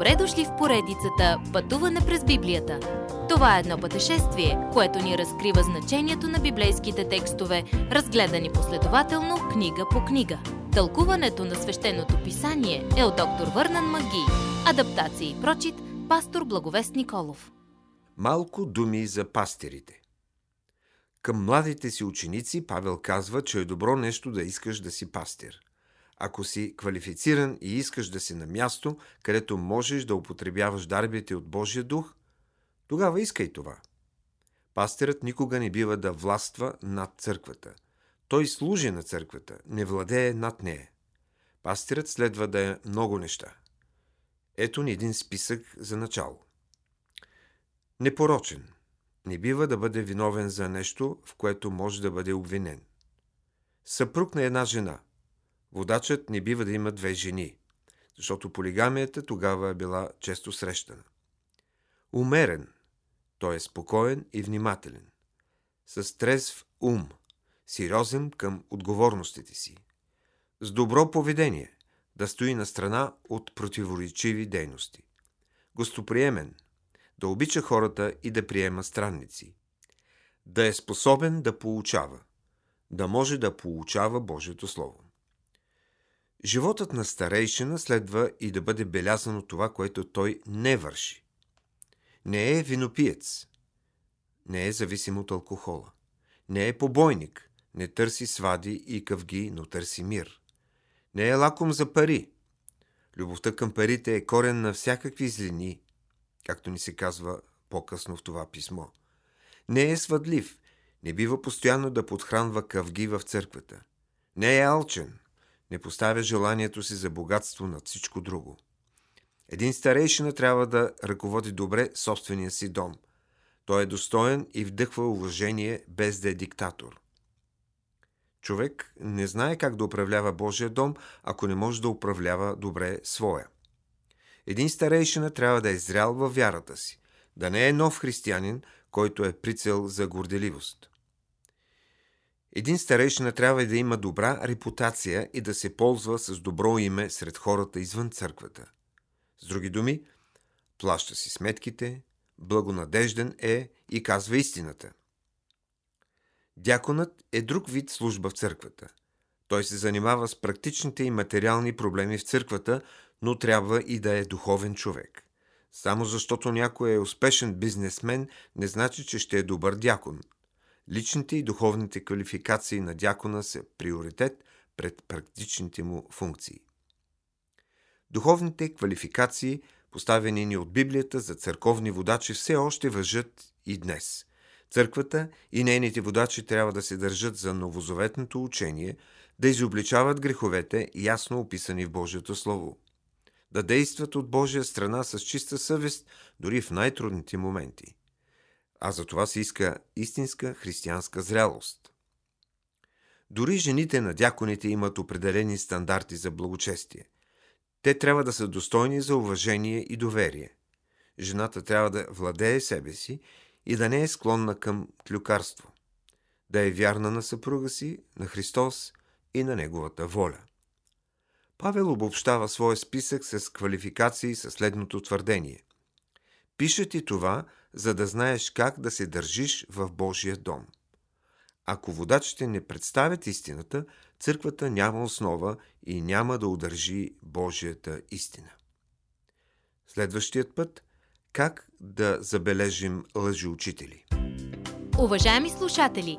Добре дошли в поредицата Пътуване през Библията. Това е едно пътешествие, което ни разкрива значението на библейските текстове, разгледани последователно книга по книга. Тълкуването на свещеното писание е от доктор Върнан Маги. Адаптация и прочит, пастор Благовест Николов. Малко думи за пастирите. Към младите си ученици Павел казва, че е добро нещо да искаш да си пастир – ако си квалифициран и искаш да си на място, където можеш да употребяваш дарбите от Божия дух, тогава искай това. Пастирът никога не бива да властва над църквата. Той служи на църквата, не владее над нея. Пастирът следва да е много неща. Ето ни един списък за начало. Непорочен. Не бива да бъде виновен за нещо, в което може да бъде обвинен. Съпруг на една жена – Водачът не бива да има две жени, защото полигамията тогава е била често срещана. Умерен, той е спокоен и внимателен, с трезв ум, сериозен към отговорностите си, с добро поведение, да стои на страна от противоречиви дейности, гостоприемен, да обича хората и да приема странници, да е способен да получава, да може да получава Божието Слово. Животът на старейшина следва и да бъде белязан от това, което той не върши. Не е винопиец. Не е зависим от алкохола. Не е побойник. Не търси свади и къвги, но търси мир. Не е лаком за пари. Любовта към парите е корен на всякакви злини, както ни се казва по-късно в това писмо. Не е свъдлив. Не бива постоянно да подхранва къвги в църквата. Не е алчен не поставя желанието си за богатство над всичко друго. Един старейшина трябва да ръководи добре собствения си дом. Той е достоен и вдъхва уважение, без да е диктатор. Човек не знае как да управлява Божия дом, ако не може да управлява добре своя. Един старейшина трябва да е зрял във вярата си, да не е нов християнин, който е прицел за горделивост. Един старейшина трябва да има добра репутация и да се ползва с добро име сред хората извън църквата. С други думи, плаща си сметките, благонадежден е и казва истината. Дяконът е друг вид служба в църквата. Той се занимава с практичните и материални проблеми в църквата, но трябва и да е духовен човек. Само защото някой е успешен бизнесмен, не значи, че ще е добър дякон – Личните и духовните квалификации на дякона са приоритет пред практичните му функции. Духовните квалификации, поставени ни от Библията за църковни водачи, все още въжат и днес. Църквата и нейните водачи трябва да се държат за новозаветното учение, да изобличават греховете, ясно описани в Божието Слово. Да действат от Божия страна с чиста съвест, дори в най-трудните моменти а за това се иска истинска християнска зрялост. Дори жените на дяконите имат определени стандарти за благочестие. Те трябва да са достойни за уважение и доверие. Жената трябва да владее себе си и да не е склонна към клюкарство. Да е вярна на съпруга си, на Христос и на Неговата воля. Павел обобщава своя списък с квалификации със следното твърдение. Пиша ти това, за да знаеш как да се държиш в Божия дом. Ако водачите не представят истината, църквата няма основа и няма да удържи Божията истина. Следващият път – как да забележим лъжеучители. Уважаеми слушатели,